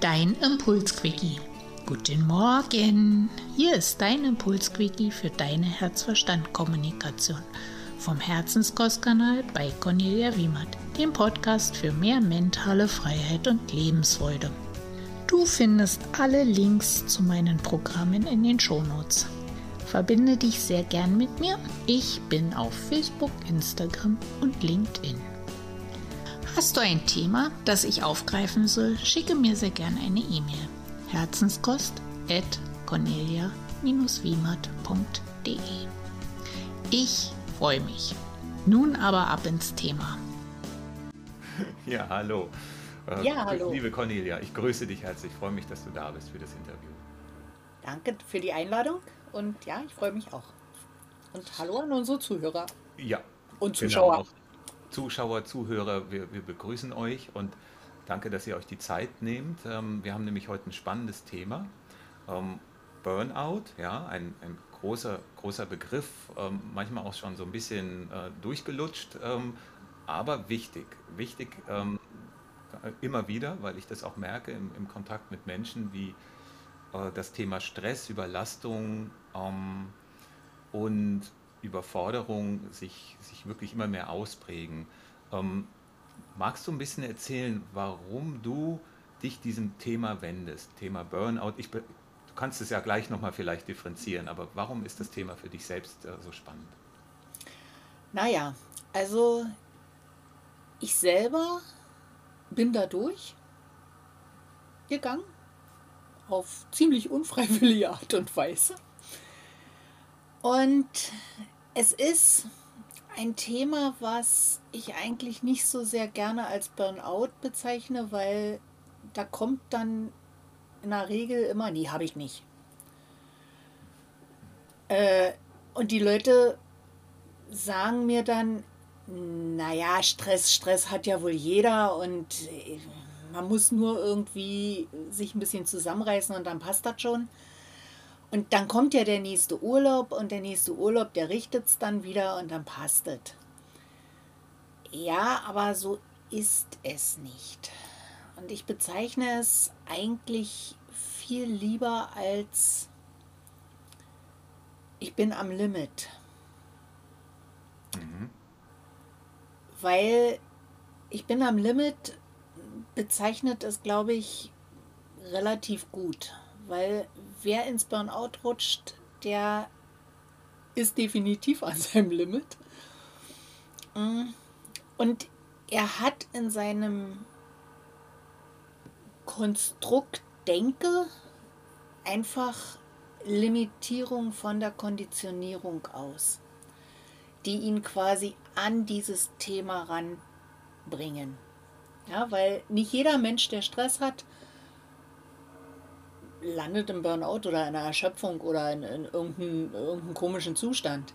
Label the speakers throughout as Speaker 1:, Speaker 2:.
Speaker 1: Dein Impulsquickie. Guten Morgen. Hier ist dein Impulsquickie für deine Herzverstand-Kommunikation vom Herzenskostkanal bei Cornelia Wiemert, dem Podcast für mehr mentale Freiheit und Lebensfreude. Du findest alle Links zu meinen Programmen in den Shownotes. Verbinde dich sehr gern mit mir. Ich bin auf Facebook, Instagram und LinkedIn. Hast du ein Thema, das ich aufgreifen soll, schicke mir sehr gerne eine E-Mail. Herzenskost at cornelia-wiemert.de Ich freue mich. Nun aber ab ins Thema.
Speaker 2: Ja, hallo.
Speaker 3: Äh, ja, hallo.
Speaker 2: Liebe Cornelia, ich grüße dich herzlich. Ich freue mich, dass du da bist für das Interview.
Speaker 3: Danke für die Einladung und ja, ich freue mich auch. Und hallo an unsere Zuhörer.
Speaker 2: Ja.
Speaker 3: Und Zuschauer.
Speaker 2: Genau. Zuschauer, Zuhörer, wir, wir, begrüßen euch und danke, dass ihr euch die Zeit nehmt. Ähm, wir haben nämlich heute ein spannendes Thema. Ähm, Burnout, ja, ein, ein großer, großer Begriff, ähm, manchmal auch schon so ein bisschen äh, durchgelutscht, aber wichtig. Wichtig immer wieder, weil ich das auch merke im, im Kontakt mit Menschen, wie äh, das Thema Stress, Überlastung und Überforderung sich, sich wirklich immer mehr ausprägen. Ähm, magst du ein bisschen erzählen, warum du dich diesem Thema wendest, Thema Burnout? Ich, du kannst es ja gleich nochmal vielleicht differenzieren, aber warum ist das Thema für dich selbst äh, so spannend?
Speaker 3: Naja, also ich selber bin da durch gegangen, auf ziemlich unfreiwillige Art und Weise. Und es ist ein Thema, was ich eigentlich nicht so sehr gerne als Burnout bezeichne, weil da kommt dann in der Regel immer, nee, habe ich nicht. Äh, und die Leute sagen mir dann, naja, Stress, Stress hat ja wohl jeder und äh, man muss nur irgendwie sich ein bisschen zusammenreißen und dann passt das schon. Und dann kommt ja der nächste Urlaub und der nächste Urlaub, der richtet es dann wieder und dann passt es. Ja, aber so ist es nicht. Und ich bezeichne es eigentlich viel lieber als ich bin am Limit. Mhm. Weil ich bin am Limit bezeichnet es, glaube ich, relativ gut. Weil wer ins Burnout rutscht, der ist definitiv an seinem Limit. Mm. Und er hat in seinem Konstrukt Denke einfach Limitierung von der Konditionierung aus, die ihn quasi an dieses Thema ranbringen. Ja, weil nicht jeder Mensch, der Stress hat, landet im Burnout oder in einer Erschöpfung oder in, in irgendeinem, irgendeinem komischen Zustand,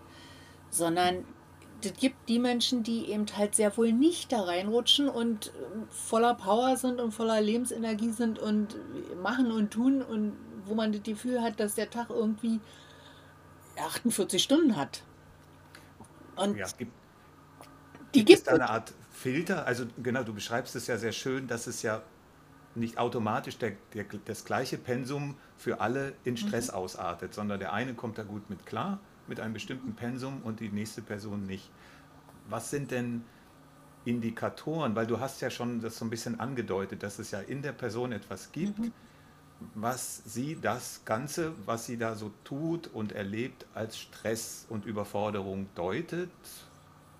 Speaker 3: sondern es gibt die Menschen, die eben halt sehr wohl nicht da reinrutschen und voller Power sind und voller Lebensenergie sind und machen und tun und wo man das Gefühl hat, dass der Tag irgendwie 48 Stunden hat.
Speaker 2: Und ja, gibt, die gibt es da eine Art Filter? Also genau, du beschreibst es ja sehr schön, dass es ja nicht automatisch der, der, das gleiche Pensum für alle in Stress mhm. ausartet, sondern der eine kommt da gut mit klar, mit einem bestimmten Pensum und die nächste Person nicht. Was sind denn Indikatoren? Weil du hast ja schon das so ein bisschen angedeutet, dass es ja in der Person etwas gibt, mhm. was sie das Ganze, was sie da so tut und erlebt, als Stress und Überforderung deutet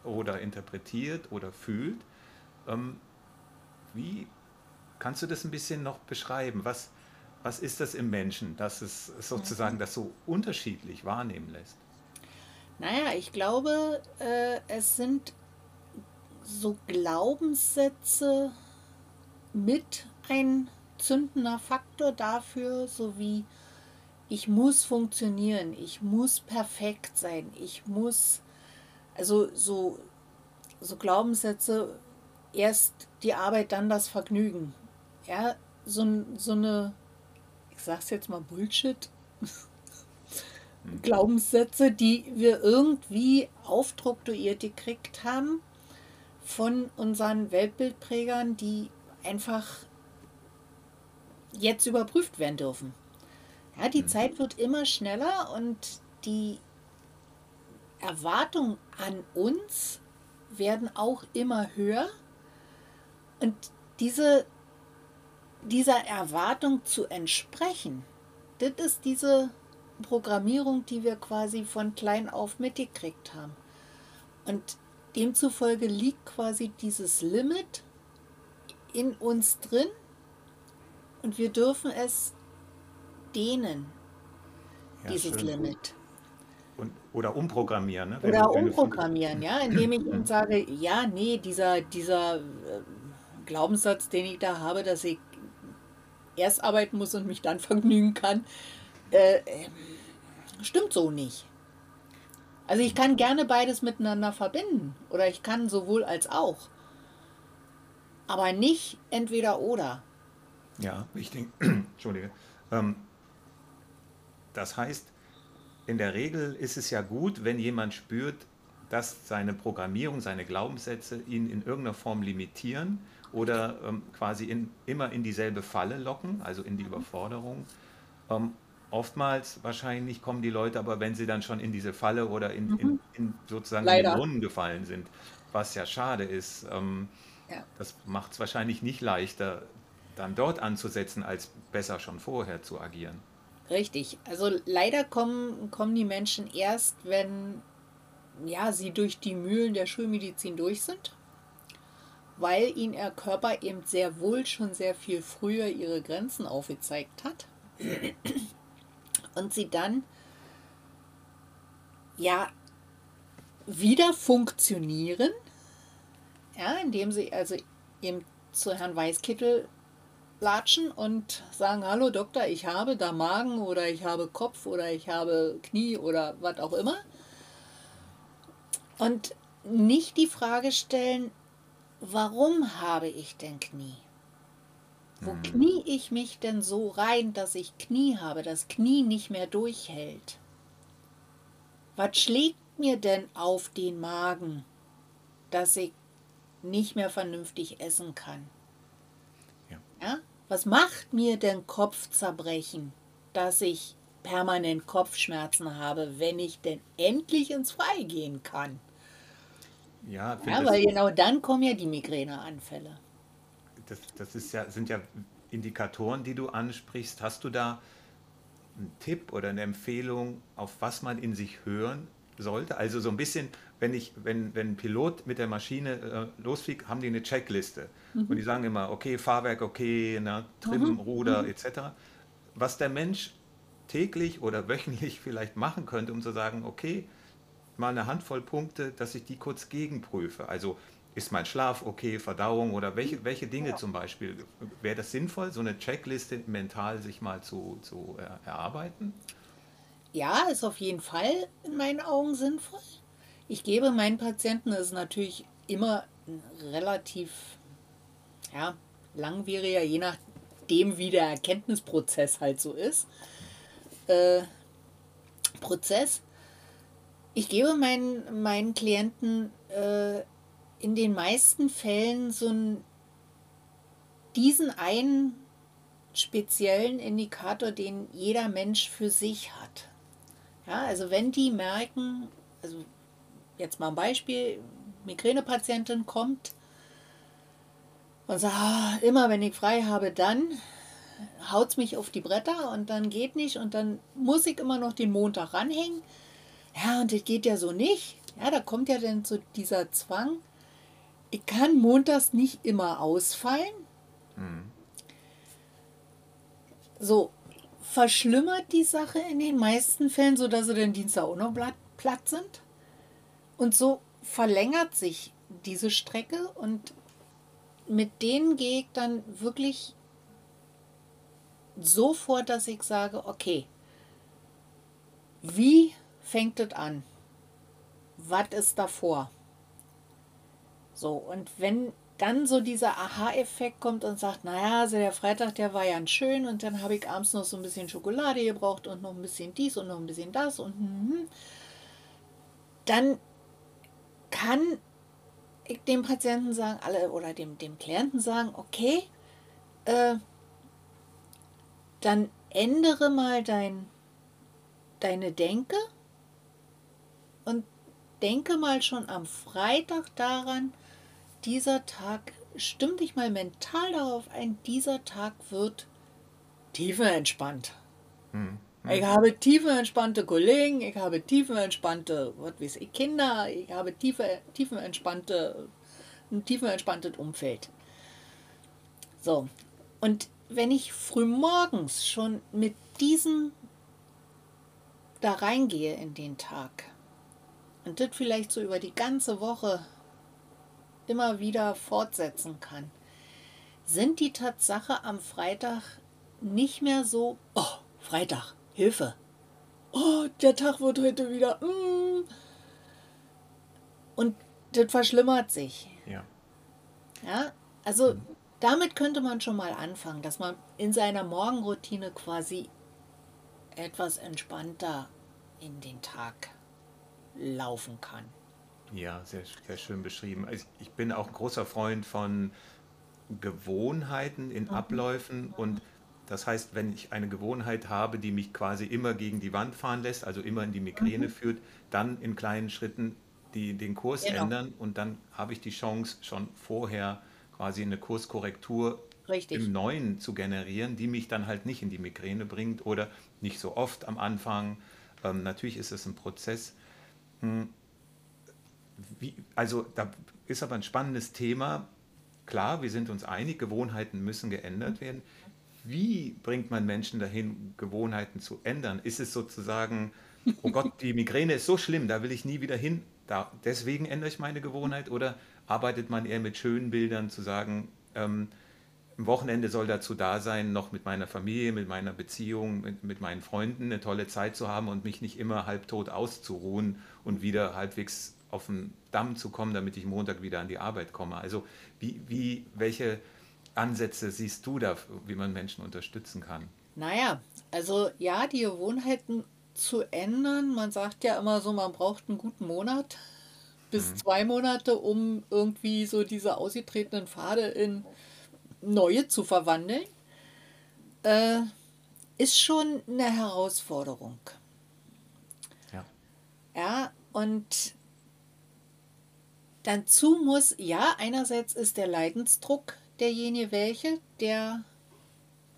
Speaker 2: oder interpretiert oder fühlt. Ähm, wie Kannst du das ein bisschen noch beschreiben? Was, was ist das im Menschen, dass es sozusagen das so unterschiedlich wahrnehmen lässt?
Speaker 3: Naja, ich glaube, äh, es sind so Glaubenssätze mit ein zündender Faktor dafür, so wie ich muss funktionieren, ich muss perfekt sein, ich muss, also so, so Glaubenssätze, erst die Arbeit, dann das Vergnügen ja, so, so eine, ich sag's jetzt mal Bullshit, mhm. Glaubenssätze, die wir irgendwie aufstruktuiert gekriegt haben von unseren Weltbildprägern, die einfach jetzt überprüft werden dürfen. Ja, die mhm. Zeit wird immer schneller und die Erwartungen an uns werden auch immer höher. Und diese, dieser Erwartung zu entsprechen, das ist diese Programmierung, die wir quasi von klein auf mitgekriegt haben. Und demzufolge liegt quasi dieses Limit in uns drin und wir dürfen es dehnen, ja, dieses schön. Limit.
Speaker 2: Und, oder umprogrammieren. Ne?
Speaker 3: Oder umprogrammieren, ja, indem ich ihm sage, ja, nee, dieser, dieser äh, Glaubenssatz, den ich da habe, dass ich erst arbeiten muss und mich dann vergnügen kann, äh, äh, stimmt so nicht. Also ich kann gerne beides miteinander verbinden oder ich kann sowohl als auch. Aber nicht entweder oder.
Speaker 2: Ja, ich denke, Entschuldige. Ähm, das heißt, in der Regel ist es ja gut, wenn jemand spürt, dass seine Programmierung, seine Glaubenssätze ihn in irgendeiner Form limitieren oder ähm, quasi in, immer in dieselbe Falle locken, also in die Überforderung. Ähm, oftmals wahrscheinlich kommen die Leute aber, wenn sie dann schon in diese Falle oder in, mhm. in, in sozusagen Leider. in den Brunnen gefallen sind, was ja schade ist. Ähm, ja. Das macht es wahrscheinlich nicht leichter, dann dort anzusetzen, als besser schon vorher zu agieren.
Speaker 3: Richtig. Also leider kommen, kommen die Menschen erst, wenn ja, sie durch die Mühlen der Schulmedizin durch sind, weil ihnen ihr Körper eben sehr wohl schon sehr viel früher ihre Grenzen aufgezeigt hat und sie dann ja wieder funktionieren, ja, indem sie also eben zu Herrn Weißkittel latschen und sagen, hallo Doktor, ich habe da Magen oder ich habe Kopf oder ich habe Knie oder was auch immer. Und nicht die Frage stellen, warum habe ich denn Knie? Wo hm. knie ich mich denn so rein, dass ich Knie habe, das Knie nicht mehr durchhält? Was schlägt mir denn auf den Magen, dass ich nicht mehr vernünftig essen kann? Ja. ja? Was macht mir denn Kopfzerbrechen, dass ich permanent Kopfschmerzen habe, wenn ich denn endlich ins Freigehen kann? Ja, ja weil genau dann kommen ja die Migräneanfälle.
Speaker 2: Das, das ist ja, sind ja Indikatoren, die du ansprichst. Hast du da einen Tipp oder eine Empfehlung, auf was man in sich hören sollte? Also so ein bisschen, wenn ich, wenn, wenn ein Pilot mit der Maschine äh, losfliegt, haben die eine Checkliste. Mhm. Und die sagen immer, okay, Fahrwerk okay, na, Trim, mhm. Ruder mhm. etc. Was der Mensch täglich oder wöchentlich vielleicht machen könnte, um zu sagen, okay, mal eine Handvoll Punkte, dass ich die kurz gegenprüfe. Also ist mein Schlaf okay, Verdauung oder welche, welche Dinge ja. zum Beispiel? Wäre das sinnvoll, so eine Checkliste mental sich mal zu, zu äh, erarbeiten?
Speaker 3: Ja, ist auf jeden Fall in meinen Augen sinnvoll. Ich gebe meinen Patienten, das ist natürlich immer ein relativ ja, langwieriger, je nachdem, wie der Erkenntnisprozess halt so ist. Äh, Prozess. Ich gebe meinen, meinen Klienten äh, in den meisten Fällen so einen, diesen einen speziellen Indikator, den jeder Mensch für sich hat. Ja, also wenn die merken, also jetzt mal ein Beispiel, Migränepatientin kommt und sagt, ah, immer wenn ich frei habe, dann haut es mich auf die Bretter und dann geht nicht und dann muss ich immer noch den Montag ranhängen. Ja, und das geht ja so nicht. Ja, da kommt ja dann so dieser Zwang. Ich kann montags nicht immer ausfallen. Mhm. So, verschlimmert die Sache in den meisten Fällen, sodass sie den Dienstag auch noch platt sind. Und so verlängert sich diese Strecke und mit denen gehe ich dann wirklich so vor, dass ich sage, okay, wie fängt es an? Was ist davor? So, und wenn dann so dieser Aha-Effekt kommt und sagt, naja, also der Freitag, der war ja schön und dann habe ich abends noch so ein bisschen Schokolade gebraucht und noch ein bisschen dies und noch ein bisschen das und hm, hm. dann kann ich dem Patienten sagen, alle oder dem, dem Klienten sagen, okay, äh, dann ändere mal dein, deine Denke und denke mal schon am Freitag daran, dieser Tag, stimm dich mal mental darauf ein, dieser Tag wird tiefenentspannt. Hm. Hm. Ich habe tiefenentspannte Kollegen, ich habe tiefenentspannte, was weiß ich, Kinder, ich habe tiefe, tiefenentspannte, ein tiefenentspanntes Umfeld. So, und wenn ich frühmorgens schon mit diesem da reingehe in den Tag und das vielleicht so über die ganze Woche immer wieder fortsetzen kann, sind die Tatsache am Freitag nicht mehr so, oh, Freitag, Hilfe. Oh, der Tag wird heute wieder. Mm. Und das verschlimmert sich.
Speaker 2: Ja.
Speaker 3: Ja, also mhm. damit könnte man schon mal anfangen, dass man in seiner Morgenroutine quasi etwas entspannter in den Tag laufen kann.
Speaker 2: Ja, sehr, sehr schön beschrieben. Also ich bin auch ein großer Freund von Gewohnheiten in mhm. Abläufen und das heißt, wenn ich eine Gewohnheit habe, die mich quasi immer gegen die Wand fahren lässt, also immer in die Migräne mhm. führt, dann in kleinen Schritten die, den Kurs genau. ändern und dann habe ich die Chance, schon vorher quasi eine Kurskorrektur Richtig. im Neuen zu generieren, die mich dann halt nicht in die Migräne bringt oder nicht so oft am Anfang. Ähm, natürlich ist es ein Prozess. Wie, also da ist aber ein spannendes Thema. Klar, wir sind uns einig, Gewohnheiten müssen geändert werden. Wie bringt man Menschen dahin, Gewohnheiten zu ändern? Ist es sozusagen, oh Gott, die Migräne ist so schlimm, da will ich nie wieder hin, da, deswegen ändere ich meine Gewohnheit? Oder arbeitet man eher mit schönen Bildern, zu sagen, ähm, ein Wochenende soll dazu da sein, noch mit meiner Familie, mit meiner Beziehung, mit, mit, meinen Freunden eine tolle Zeit zu haben und mich nicht immer halbtot auszuruhen und wieder halbwegs auf den Damm zu kommen, damit ich Montag wieder an die Arbeit komme. Also wie, wie welche Ansätze siehst du da, wie man Menschen unterstützen kann?
Speaker 3: Naja, also ja, die Gewohnheiten zu ändern. Man sagt ja immer so, man braucht einen guten Monat bis mhm. zwei Monate, um irgendwie so diese ausgetretenen Pfade in neue zu verwandeln. Äh, ist schon eine Herausforderung.
Speaker 2: Ja.
Speaker 3: Ja, und dazu muss, ja, einerseits ist der Leidensdruck derjenige welche, der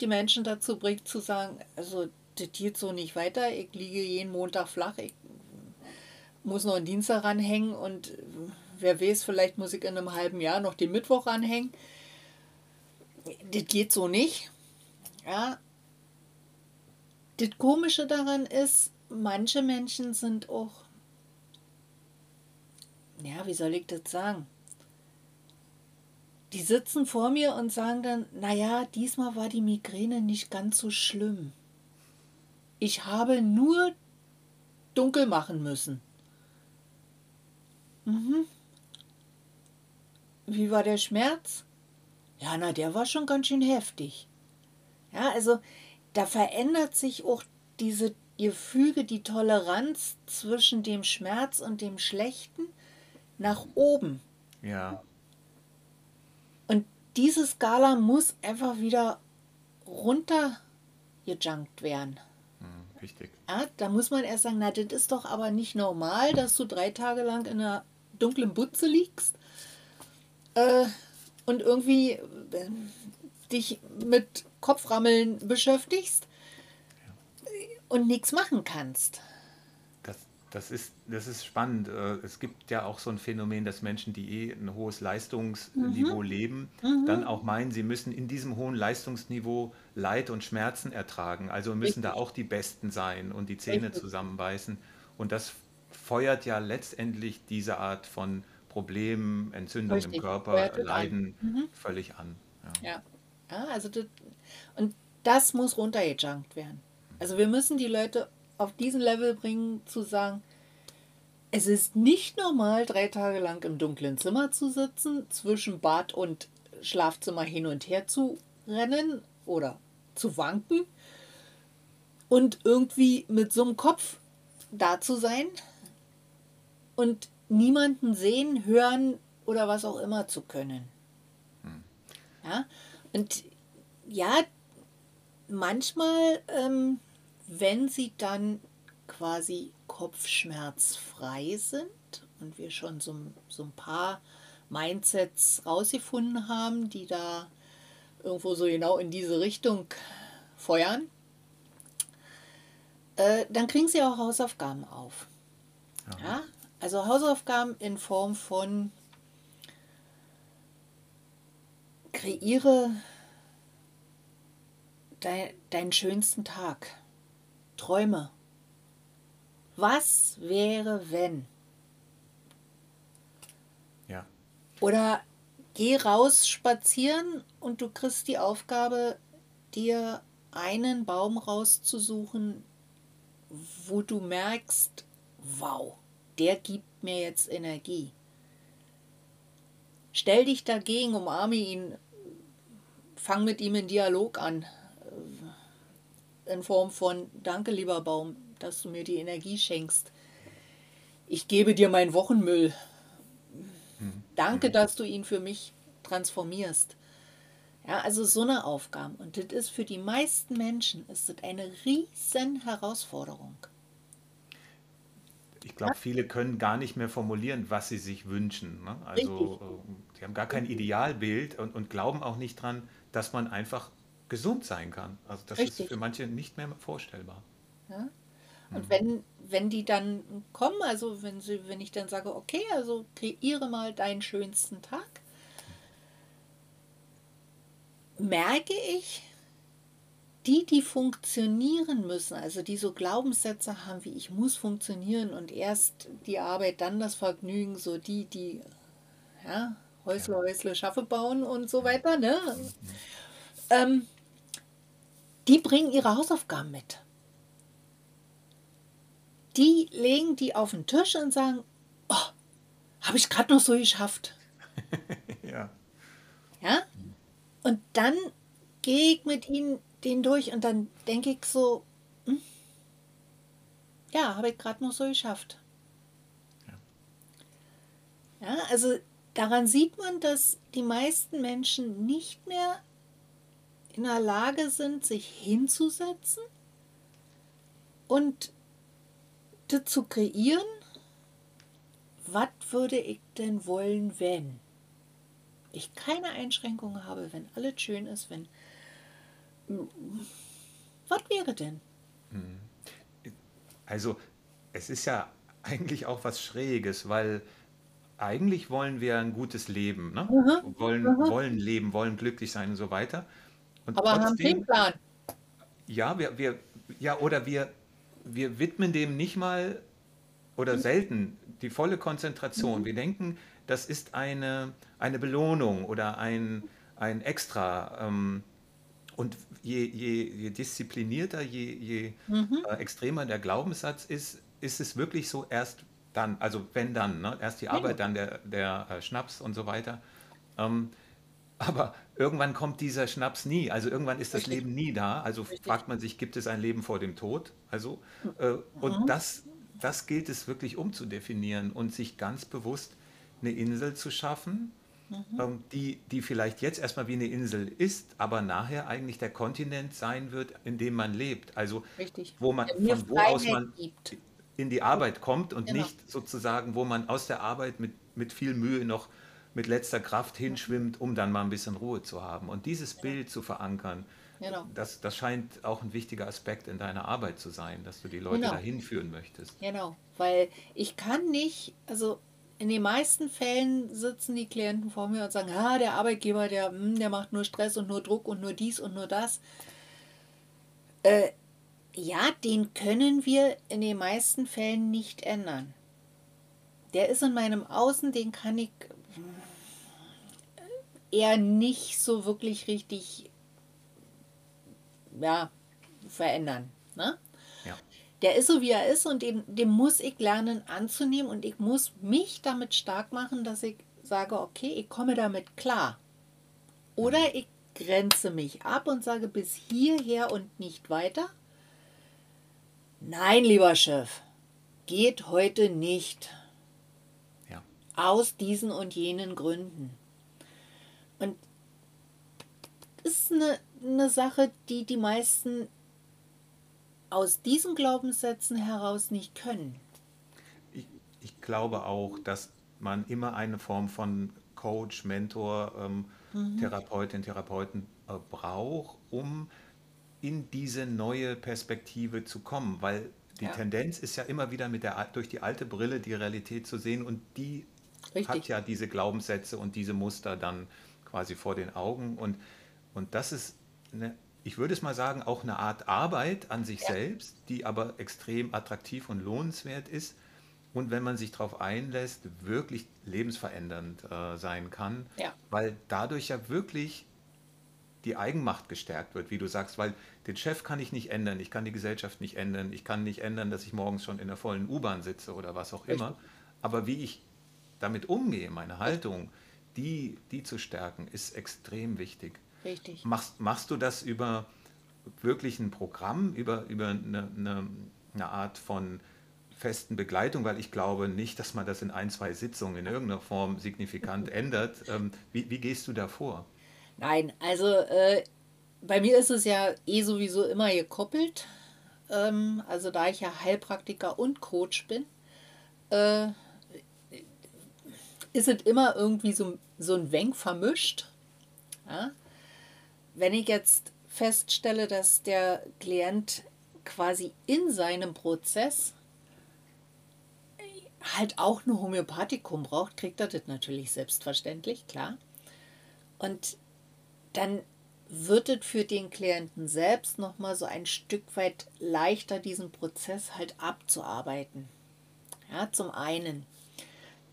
Speaker 3: die Menschen dazu bringt zu sagen, also das geht so nicht weiter, ich liege jeden Montag flach, ich muss noch einen Dienstag ranhängen und wer weiß, vielleicht muss ich in einem halben Jahr noch den Mittwoch ranhängen. Das geht so nicht. Ja. Das Komische daran ist, manche Menschen sind auch, ja, wie soll ich das sagen? Die sitzen vor mir und sagen dann, naja, diesmal war die Migräne nicht ganz so schlimm. Ich habe nur dunkel machen müssen. Mhm. Wie war der Schmerz? Ja, na, der war schon ganz schön heftig. Ja, also da verändert sich auch diese Gefüge, die Toleranz zwischen dem Schmerz und dem Schlechten nach oben.
Speaker 2: Ja
Speaker 3: diese Skala muss einfach wieder runtergejunkt werden.
Speaker 2: Hm, richtig.
Speaker 3: Ja, da muss man erst sagen, na, das ist doch aber nicht normal, dass du drei Tage lang in einer dunklen Butze liegst äh, und irgendwie äh, dich mit Kopframmeln beschäftigst ja. und nichts machen kannst.
Speaker 2: Das ist, das ist spannend. Äh, es gibt ja auch so ein Phänomen, dass Menschen, die eh ein hohes Leistungsniveau mhm. leben, mhm. dann auch meinen, sie müssen in diesem hohen Leistungsniveau Leid und Schmerzen ertragen. Also müssen Richtig. da auch die Besten sein und die Zähne Richtig. zusammenbeißen. Und das feuert ja letztendlich diese Art von Problemen, Entzündung Richtig. im Körper, Leiden. Mhm. völlig an.
Speaker 3: Ja, ja. ja also das, und das muss runtergejunkt werden. Also wir müssen die Leute auf diesen Level bringen, zu sagen, es ist nicht normal, drei Tage lang im dunklen Zimmer zu sitzen, zwischen Bad und Schlafzimmer hin und her zu rennen oder zu wanken und irgendwie mit so einem Kopf da zu sein und niemanden sehen, hören oder was auch immer zu können. Hm. Ja, und ja, manchmal, ähm, wenn sie dann quasi kopfschmerzfrei sind und wir schon so, so ein paar Mindsets rausgefunden haben, die da irgendwo so genau in diese Richtung feuern, äh, dann kriegen sie auch Hausaufgaben auf. Ja. ja. Also Hausaufgaben in Form von kreiere dein, deinen schönsten Tag. Träume. Was wäre, wenn?
Speaker 2: Ja.
Speaker 3: Oder geh raus spazieren und du kriegst die Aufgabe, dir einen Baum rauszusuchen, wo du merkst, wow, der gibt mir jetzt Energie. Stell dich dagegen, umarme ihn, fang mit ihm in Dialog an. In Form von Danke, lieber Baum, dass du mir die Energie schenkst. Ich gebe dir meinen Wochenmüll. Danke, dass du ihn für mich transformierst. Ja, also so eine Aufgabe. Und das ist für die meisten Menschen ist das eine riesen Herausforderung.
Speaker 2: Ich glaube, viele können gar nicht mehr formulieren, was sie sich wünschen. Ne? Also äh, sie haben gar kein Idealbild und, und, glauben auch nicht dran, dass man einfach gesund sein kann. Also das Richtig. ist für manche nicht mehr vorstellbar.
Speaker 3: Ja? Und mhm. wenn, wenn die dann kommen, also wenn, sie, wenn ich dann sage, okay, also kreiere mal deinen schönsten Tag, merke ich, die, die funktionieren müssen, also die so Glaubenssätze haben wie ich muss funktionieren und erst die Arbeit, dann das Vergnügen, so die, die ja, Häusle, Häusle, Schaffe bauen und so weiter, ne? Ähm, die bringen ihre Hausaufgaben mit. Die legen die auf den Tisch und sagen, oh, habe ich gerade noch so geschafft.
Speaker 2: ja.
Speaker 3: Ja? Und dann gehe ich mit ihnen den durch und dann denke ich so, hm, ja, habe ich gerade noch so geschafft. Ja. ja, also daran sieht man, dass die meisten Menschen nicht mehr in der Lage sind, sich hinzusetzen und das zu kreieren, was würde ich denn wollen, wenn? ich keine Einschränkungen habe, wenn alles schön ist, wenn. Was wäre denn? Hm.
Speaker 2: Also, es ist ja eigentlich auch was Schräges, weil eigentlich wollen wir ein gutes Leben, ne? Mhm. Wollen, mhm. wollen leben, wollen glücklich sein und so weiter.
Speaker 3: Und Aber trotzdem, haben keinen Plan.
Speaker 2: Ja, wir, wir, ja, oder wir, wir widmen dem nicht mal oder mhm. selten die volle Konzentration. Mhm. Wir denken, das ist eine, eine Belohnung oder ein, ein Extra. Ähm, und je, je, je disziplinierter, je, je mhm. äh, extremer der Glaubenssatz ist, ist es wirklich so erst dann, also wenn dann, ne? erst die Arbeit, dann der, der äh, Schnaps und so weiter. Ähm, aber irgendwann kommt dieser Schnaps nie. Also irgendwann ist das Richtig. Leben nie da. Also Richtig. fragt man sich, gibt es ein Leben vor dem Tod? Also, äh, und mhm. das, das gilt es wirklich umzudefinieren und sich ganz bewusst eine Insel zu schaffen, mhm. Ähm, die, die vielleicht jetzt erstmal wie eine Insel ist, aber nachher eigentlich der Kontinent sein wird, in dem man lebt. Also
Speaker 3: Richtig.
Speaker 2: wo man, von wo aus man gibt. in die Arbeit kommt und genau. nicht sozusagen, wo man aus der Arbeit mit, mit viel Mühe noch mit letzter Kraft hinschwimmt, um dann mal ein bisschen Ruhe zu haben. Und dieses ja. Bild zu verankern, Genau. Das, das scheint auch ein wichtiger Aspekt in deiner Arbeit zu sein, dass du die Leute genau. dahin führen möchtest.
Speaker 3: Genau, weil ich kann nicht, also in den meisten Fällen sitzen die Klienten vor mir und sagen, ah, der Arbeitgeber, der, hm, der macht nur Stress und nur Druck und nur dies und nur das. Äh, ja, den können wir in den meisten Fällen nicht ändern. Der ist in meinem Außen, den kann ich eher nicht so wirklich richtig ja, verändern. Ne? Der ist so, wie er ist und den, den muss ich lernen anzunehmen und ich muss mich damit stark machen, dass ich sage, okay, ich komme damit klar. Oder mhm. ich grenze mich ab und sage bis hierher und nicht weiter. Nein, lieber Chef, geht heute nicht.
Speaker 2: Ja.
Speaker 3: Aus diesen und jenen Gründen. Und das ist eine eine Sache, die die meisten aus diesen Glaubenssätzen heraus nicht können.
Speaker 2: Ich, ich glaube auch, dass man immer eine Form von Coach, Mentor, ähm, mhm. Therapeutin, Therapeuten äh, braucht, um in diese neue Perspektive zu kommen, weil die ja. Tendenz ist ja immer wieder mit der, durch die alte Brille die Realität zu sehen und die Richtig. hat ja diese Glaubenssätze und diese Muster dann quasi vor den Augen und, und das ist, eine, ich würde es mal sagen, auch eine Art Arbeit an sich ja. selbst, die aber extrem attraktiv und lohnenswert ist und wenn man sich darauf einlässt, wirklich lebensverändernd äh, sein kann, ja. weil dadurch ja wirklich die Eigenmacht gestärkt wird, wie du sagst, weil den Chef kann ich nicht ändern, ich kann die Gesellschaft nicht ändern, ich kann nicht ändern, dass ich morgens schon in der vollen U-Bahn sitze oder was auch Richtig. immer. Aber wie ich damit umgehe, meine Haltung, die, die zu stärken, ist extrem wichtig.
Speaker 3: Richtig.
Speaker 2: Machst, machst du das über wirklich ein Programm, über, über eine, eine, eine Art von festen Begleitung, weil ich glaube nicht, dass man das in ein, zwei Sitzungen in irgendeiner Form signifikant ändert. Ähm, wie, wie gehst du da vor?
Speaker 3: Nein, also äh, bei mir ist es ja eh sowieso immer gekoppelt. Ähm, also da ich ja Heilpraktiker und Coach bin, äh, ist es immer irgendwie so, so ein Wenk vermischt. Ja? Wenn ich jetzt feststelle, dass der Klient quasi in seinem Prozess halt auch ein Homöopathikum braucht, kriegt er das natürlich selbstverständlich, klar. Und dann wird es für den Klienten selbst nochmal so ein Stück weit leichter, diesen Prozess halt abzuarbeiten. Ja, zum einen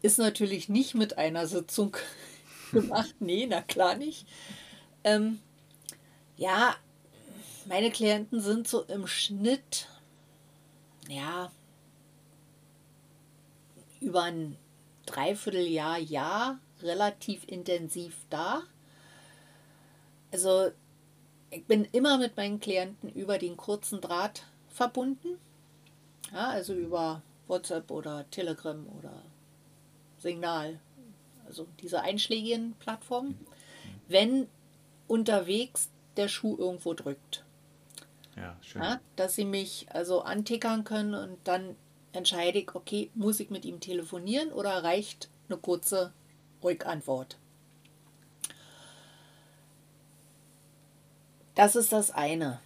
Speaker 3: ist natürlich nicht mit einer Sitzung gemacht, nee, na klar nicht. Ähm, ja, meine Klienten sind so im Schnitt, ja, über ein Dreivierteljahr, Jahr relativ intensiv da. Also ich bin immer mit meinen Klienten über den kurzen Draht verbunden. Ja, also über WhatsApp oder Telegram oder Signal. Also diese einschlägigen Plattformen. Wenn unterwegs der Schuh irgendwo drückt.
Speaker 2: Ja, schön. Ja,
Speaker 3: dass sie mich also antickern können und dann entscheide ich, okay, muss ich mit ihm telefonieren oder reicht eine kurze Rückantwort. Das ist das eine.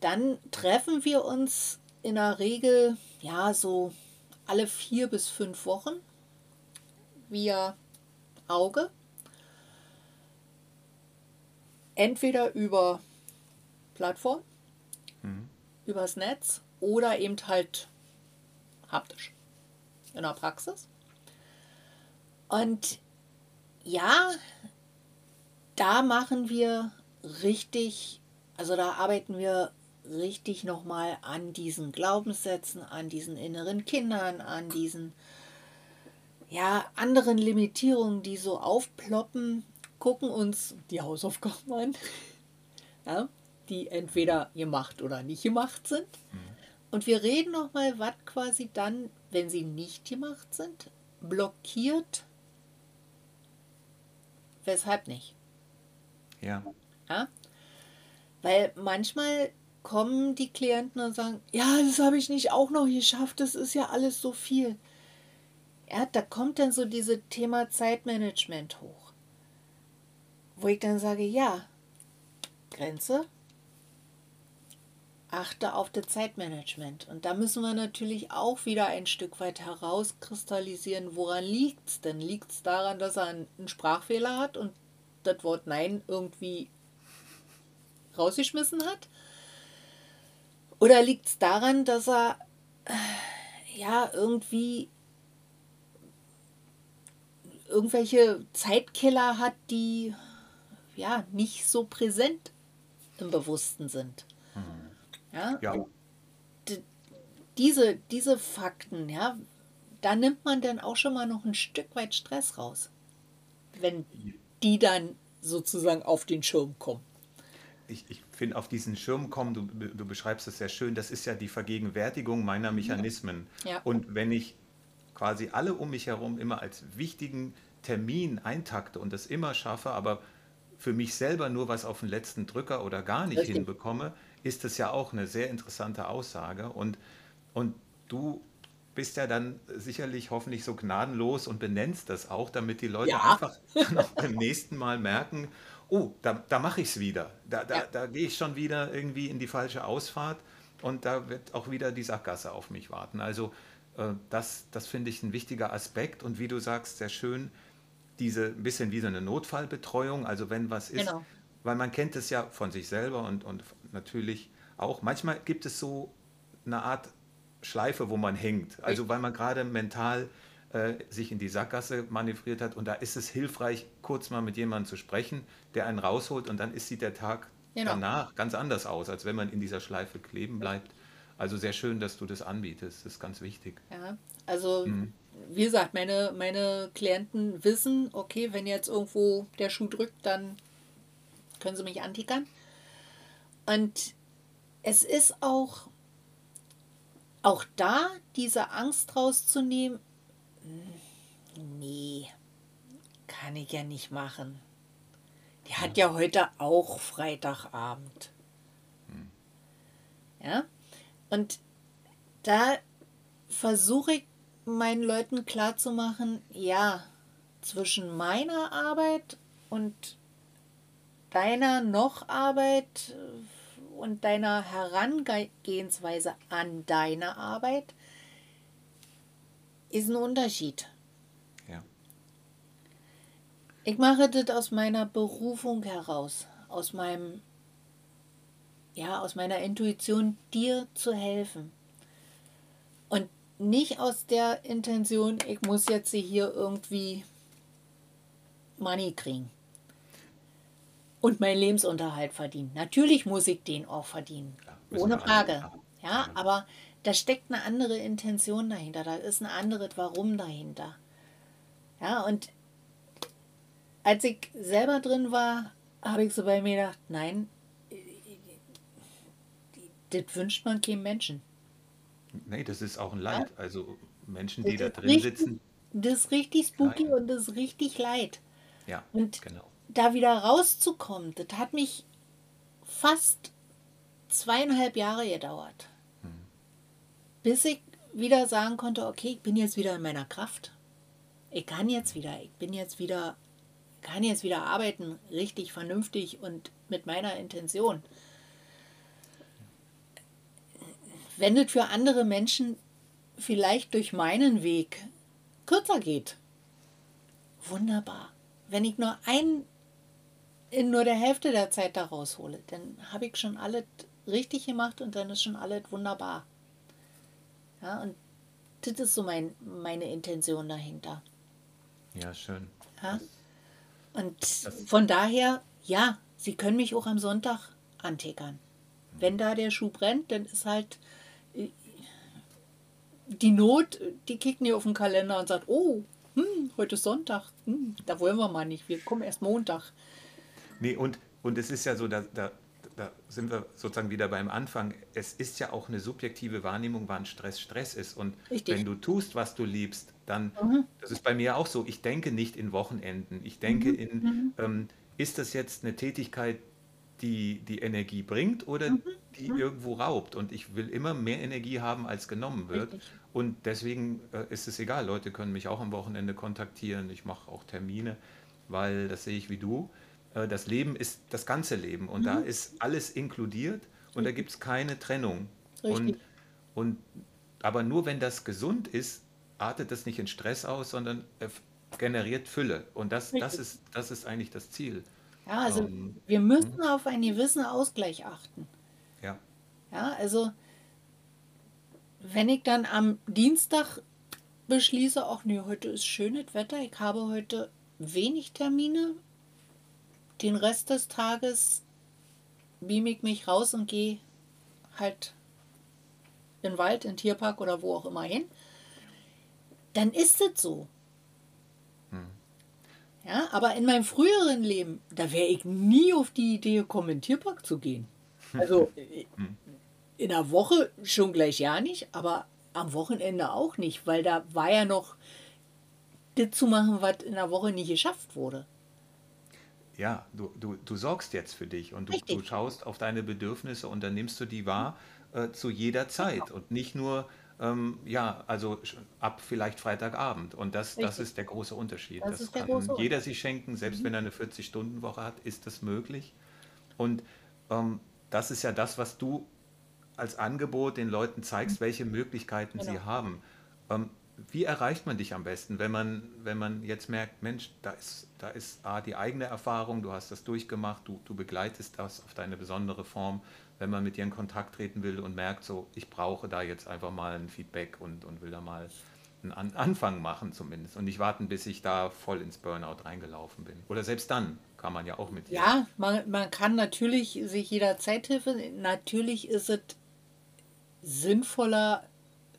Speaker 3: Dann treffen wir uns in der Regel ja so alle vier bis fünf Wochen via Auge. Entweder über Plattform, mhm. übers Netz oder eben halt haptisch in der Praxis. Und ja, da machen wir richtig also da arbeiten wir richtig nochmal an diesen Glaubenssätzen, an diesen inneren Kindern, an diesen ja, anderen Limitierungen, die so aufploppen, gucken uns die Hausaufgaben an, ja, die entweder gemacht oder nicht gemacht sind. Mhm. Und wir reden nochmal, was quasi dann, wenn sie nicht gemacht sind, blockiert, weshalb nicht.
Speaker 2: Ja.
Speaker 3: ja? Weil manchmal kommen die Klienten und sagen, ja, das habe ich nicht auch noch geschafft, das ist ja alles so viel. Ja, da kommt dann so dieses Thema Zeitmanagement hoch. Wo ich dann sage, ja, Grenze, achte auf das Zeitmanagement. Und da müssen wir natürlich auch wieder ein Stück weit herauskristallisieren, woran liegt es denn? Liegt es daran, dass er einen Sprachfehler hat und das Wort Nein irgendwie rausgeschmissen hat? Oder liegt es daran, dass er äh, ja irgendwie irgendwelche Zeitkiller hat, die ja nicht so präsent im Bewussten sind? Mhm. Ja. ja. Diese, diese Fakten, ja, da nimmt man dann auch schon mal noch ein Stück weit Stress raus, wenn die dann sozusagen auf den Schirm kommen
Speaker 2: ich, ich finde, auf diesen Schirm kommen, du, du beschreibst es sehr schön, das ist ja die Vergegenwärtigung meiner Mechanismen. Ja. Und wenn ich quasi alle um mich herum immer als wichtigen Termin eintakte und das immer schaffe, aber für mich selber nur was auf den letzten Drücker oder gar nicht
Speaker 3: Richtig.
Speaker 2: hinbekomme, ist das ja auch eine sehr interessante Aussage. Und, und du bist ja dann sicherlich hoffentlich so gnadenlos und benennst das auch, damit die Leute
Speaker 3: Ja.
Speaker 2: einfach beim nächsten Mal merken, oh, da, da mache ich es wieder. Da, da,
Speaker 3: Ja.
Speaker 2: da gehe ich schon wieder irgendwie in die falsche Ausfahrt und da wird auch wieder die Sackgasse auf mich warten. Also äh, das, das finde ich ein wichtiger Aspekt und wie du sagst, sehr schön, diese ein bisschen wie so eine Notfallbetreuung, also wenn was ist,
Speaker 3: Genau.
Speaker 2: weil man kennt es ja von sich selber und, und natürlich auch, manchmal gibt es so eine Art Schleife, wo man hängt, also weil man gerade mental äh, sich in die Sackgasse manövriert hat und da ist es hilfreich, kurz mal mit jemandem zu sprechen, der einen rausholt und dann ist, sieht der Tag
Speaker 3: Genau.
Speaker 2: danach ganz anders aus, als wenn man in dieser Schleife kleben bleibt. Also sehr schön, dass du das anbietest, das ist ganz wichtig.
Speaker 3: Ja, also
Speaker 2: Mhm.
Speaker 3: Wie gesagt, meine, meine Klienten wissen, okay, wenn jetzt irgendwo der Schuh drückt, dann können sie mich antickern. Und es ist auch, auch da diese Angst rauszunehmen, hm, nee, kann ich ja nicht machen. Die hat ja heute auch Freitagabend. Ja, und da versuche ich meinen Leuten klarzumachen, ja, zwischen meiner Arbeit und deiner noch Arbeit äh, und deiner Herangehensweise an deine Arbeit ist ein Unterschied.
Speaker 2: Ja.
Speaker 3: Ich mache das aus meiner Berufung heraus, aus meinem, ja, aus meiner Intuition, dir zu helfen. Und nicht aus der Intention, ich muss jetzt hier irgendwie Money kriegen. Und meinen Lebensunterhalt verdienen. Natürlich muss ich den auch verdienen.
Speaker 2: Ja,
Speaker 3: Ohne. Frage.
Speaker 2: Ja.
Speaker 3: Ja, aber da steckt eine andere Intention dahinter. Da ist ein anderes Warum dahinter. Ja, und als ich selber drin war, habe ich so bei mir gedacht, nein, das wünscht man keinem Menschen.
Speaker 2: Nee, das ist auch ein Leid. Also Menschen, die da drin
Speaker 3: richtig-
Speaker 2: sitzen,
Speaker 3: Das ist richtig spooky
Speaker 2: Nein.
Speaker 3: und das ist richtig leid.
Speaker 2: ja,
Speaker 3: Und
Speaker 2: genau.
Speaker 3: da wieder rauszukommen, das hat mich fast zweieinhalb Jahre gedauert. Bis ich wieder sagen konnte, okay, ich bin jetzt wieder in meiner Kraft. Ich kann jetzt wieder, ich bin jetzt wieder, kann jetzt wieder arbeiten, richtig vernünftig und mit meiner Intention. Wenn es für andere Menschen vielleicht durch meinen Weg kürzer geht, wunderbar. Wenn ich nur ein in nur der Hälfte der Zeit da raushole, dann habe ich schon alles richtig gemacht und dann ist schon alles wunderbar. Ja, und das ist so mein, meine Intention dahinter.
Speaker 2: Ja, schön.
Speaker 3: Ja? Und von daher, ja, Sie können mich auch am Sonntag antickern. Wenn da der Schuh brennt, dann ist halt die Not, die kickt nie auf den Kalender und sagt, oh, hm, heute ist Sonntag, hm, da wollen wir mal nicht, wir kommen erst Montag.
Speaker 2: Nee, und, und es ist ja so, da, da, da sind wir sozusagen wieder beim Anfang. Es ist ja auch eine subjektive Wahrnehmung, wann Stress Stress ist. Und
Speaker 3: Richtig.
Speaker 2: wenn du tust, was du liebst, dann,
Speaker 3: Mhm.
Speaker 2: das ist bei mir auch so, ich denke nicht in Wochenenden. Ich denke
Speaker 3: Mhm.
Speaker 2: in, ähm, ist das jetzt eine Tätigkeit, die die Energie bringt oder
Speaker 3: Mhm.
Speaker 2: die irgendwo raubt? Und ich will immer mehr Energie haben, als genommen wird.
Speaker 3: Richtig.
Speaker 2: Und deswegen äh, ist es egal. Leute können mich auch am Wochenende kontaktieren. Ich mache auch Termine, weil das sehe ich wie du. Äh, das Leben ist das ganze Leben und
Speaker 3: Mhm.
Speaker 2: da ist alles inkludiert und da gibt es keine Trennung. Und,
Speaker 3: Richtig.
Speaker 2: und, aber nur wenn das gesund ist, artet das nicht in Stress aus, sondern äh, generiert Fülle. Und das, das,
Speaker 3: Richtig.
Speaker 2: ist, das ist eigentlich das Ziel.
Speaker 3: Ja, also
Speaker 2: Ähm,
Speaker 3: wir müssen auf einen gewissen Ausgleich achten.
Speaker 2: Ja,
Speaker 3: Ja, also wenn ich dann am Dienstag beschließe, ach nee, heute ist schönes Wetter, ich habe heute wenig Termine, den Rest des Tages beam ich mich raus und gehe halt in den Wald, in den Tierpark oder wo auch immer hin, dann ist es so. Ja, aber in meinem früheren Leben, da wäre ich nie auf die Idee gekommen, in den Tierpark zu gehen. Also äh, in der Woche schon gleich ja nicht, aber am Wochenende auch nicht, weil da war ja noch das zu machen, was in der Woche nicht geschafft wurde.
Speaker 2: ja, du, du, du sorgst jetzt für dich und du, du schaust auf deine Bedürfnisse und dann nimmst du die wahr äh, zu jeder Zeit genau. und nicht nur, ähm, ja, also ab vielleicht Freitagabend. Und das, das ist der große Unterschied. Das, das kann jeder sich schenken, selbst mhm. wenn er eine 40-Stunden-Woche hat, ist das möglich. Und ähm, das ist ja das, was du als Angebot den Leuten zeigst, mhm. welche Möglichkeiten genau. sie haben. Ähm, wie erreicht man dich am besten, wenn man, wenn man jetzt merkt, Mensch, da ist, da ist A, die eigene Erfahrung, du hast das durchgemacht, du, du begleitest das auf deine besondere Form, wenn man mit dir in Kontakt treten will und merkt, so, ich brauche da jetzt einfach mal ein Feedback und, und will da mal einen An Anfang machen zumindest und nicht warten, bis ich da voll ins Burnout reingelaufen bin. Oder selbst dann kann man ja auch mit dir.
Speaker 3: Ja, man, man kann natürlich sich jederzeit helfen. Natürlich ist es sinnvoller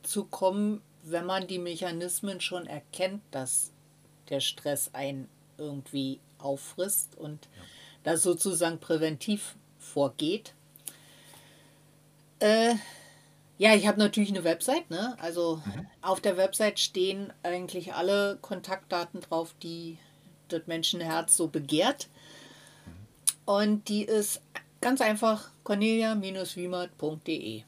Speaker 3: zu kommen, wenn man die Mechanismen schon erkennt, dass der Stress einen irgendwie auffrisst und ja. da sozusagen präventiv vorgeht. Äh, ja, ich habe natürlich eine Website, ne? Also mhm. auf der Website stehen eigentlich alle Kontaktdaten drauf, die das Menschenherz so begehrt. Mhm. Und die ist ganz einfach cornelia-wiemert.de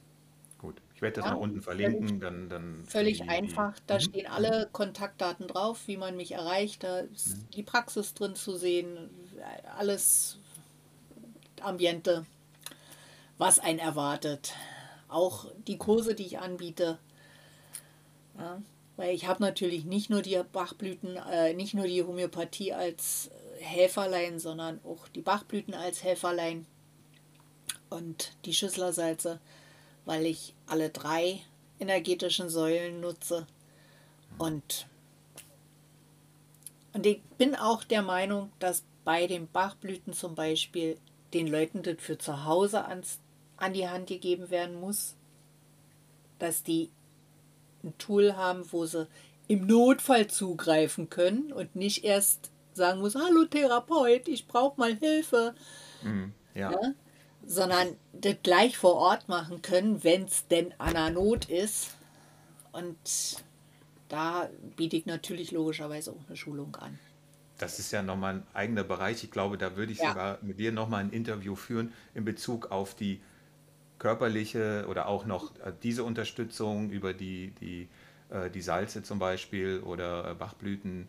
Speaker 2: werde das ja, mal unten verlinken. Dann, dann
Speaker 3: völlig die, einfach. Da mhm. stehen alle Kontaktdaten drauf, wie man mich erreicht. Da ist mhm. die Praxis drin zu sehen, alles Ambiente, was einen erwartet. Auch die Kurse, die ich anbiete. Ja, weil ich habe natürlich nicht nur die Bachblüten, äh, nicht nur die Homöopathie als Helferlein, sondern auch die Bachblüten als Helferlein und die Schüsslersalze weil ich alle drei energetischen Säulen nutze. Und, und ich bin auch der Meinung, dass bei den Bachblüten zum Beispiel den Leuten das für zu Hause ans, an die Hand gegeben werden muss, dass die ein Tool haben, wo sie im Notfall zugreifen können und nicht erst sagen muss, hallo Therapeut, ich brauche mal Hilfe. Mhm, ja. ja sondern das gleich vor Ort machen können, wenn es denn an der Not ist. Und da biete ich natürlich logischerweise auch eine Schulung an.
Speaker 2: Das ist ja nochmal ein eigener Bereich. Ich glaube, da würde ich ja. sogar mit dir nochmal ein Interview führen in Bezug auf die körperliche oder auch noch äh, diese Unterstützung über die, die, äh, die Salze zum Beispiel oder äh, Bachblüten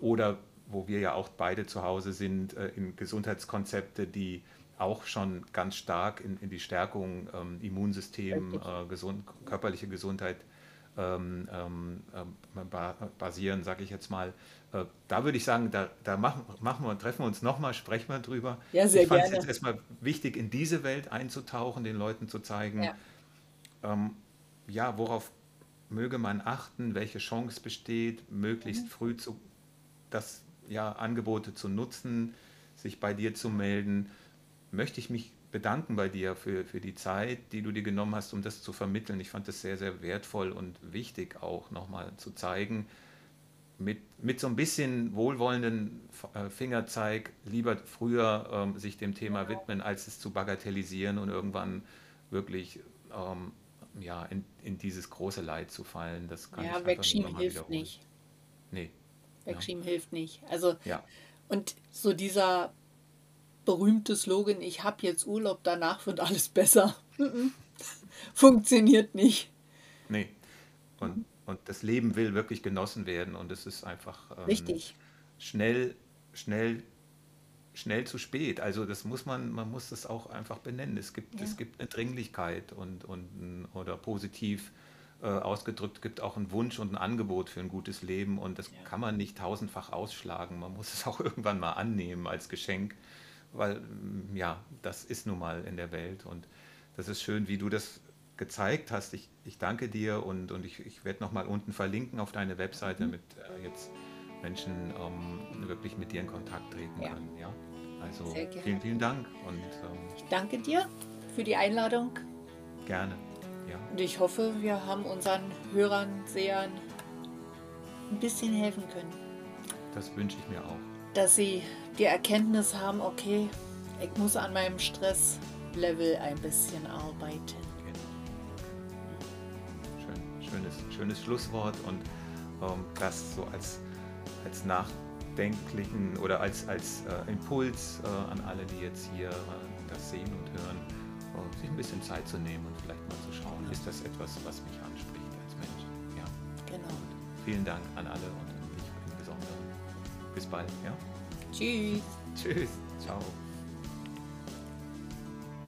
Speaker 2: oder wo wir ja auch beide zu Hause sind, in Gesundheitskonzepte, die auch schon ganz stark in, in die Stärkung ähm, Immunsystem, äh, gesund, körperliche Gesundheit ähm, ähm, äh, basieren, sage ich jetzt mal. Äh, da würde ich sagen, da, da machen, machen wir, treffen wir uns nochmal, sprechen wir drüber.
Speaker 3: Ja, sehr
Speaker 2: ich fand
Speaker 3: es
Speaker 2: jetzt erstmal wichtig, in diese Welt einzutauchen, den Leuten zu zeigen, ja, ähm, ja worauf möge man achten, welche Chance besteht, möglichst mhm. früh zu, das, ja, Angebote zu nutzen, sich bei dir zu melden möchte ich mich bedanken bei dir für, für die Zeit, die du dir genommen hast, um das zu vermitteln. Ich fand das sehr, sehr wertvoll und wichtig auch nochmal zu zeigen, mit, mit so ein bisschen wohlwollenden äh, Fingerzeig lieber früher ähm, sich dem Thema widmen, als es zu bagatellisieren und irgendwann wirklich ähm, ja, in, in dieses große Leid zu fallen. Das kann
Speaker 3: ja, wegschieben hilft wiederholen. nicht.
Speaker 2: Nee.
Speaker 3: Wegschieben ja. hilft nicht. Also, ja. und so dieser berühmte Slogan, ich habe jetzt Urlaub, danach wird alles besser. Funktioniert nicht.
Speaker 2: Nee. Und, und das Leben will wirklich genossen werden und es ist einfach
Speaker 3: ähm, Richtig.
Speaker 2: schnell, schnell, schnell zu spät. Also das muss man, man muss das auch einfach benennen. Es gibt, ja. es gibt eine Dringlichkeit und, und oder positiv äh, ausgedrückt gibt auch einen Wunsch und ein Angebot für ein gutes Leben und das ja. kann man nicht tausendfach ausschlagen. Man muss es auch irgendwann mal annehmen als Geschenk weil ja, das ist nun mal in der Welt und das ist schön, wie du das gezeigt hast. Ich, ich danke dir und, und ich, ich werde nochmal unten verlinken auf deine Webseite, damit äh, jetzt Menschen ähm, wirklich mit dir in Kontakt treten ja. können. Ja? Also vielen, vielen Dank. Und, ähm,
Speaker 3: ich danke dir für die Einladung.
Speaker 2: Gerne. Ja.
Speaker 3: Und ich hoffe, wir haben unseren Hörern, Sehern ein bisschen helfen können.
Speaker 2: Das wünsche ich mir auch.
Speaker 3: Dass sie die Erkenntnis haben, okay, ich muss an meinem Stresslevel ein bisschen arbeiten.
Speaker 2: Schönes, schönes Schlusswort und ähm, das so als, als nachdenklichen oder als, als äh, Impuls äh, an alle, die jetzt hier äh, das sehen und hören, äh, sich ein bisschen Zeit zu nehmen und vielleicht mal zu schauen, ja. ist das etwas, was mich anspricht als Mensch. Ja. Genau. Und vielen Dank an alle und dich im Besonderen. Bis bald. Ja?
Speaker 3: Tschüss.
Speaker 2: Tschüss. Ciao.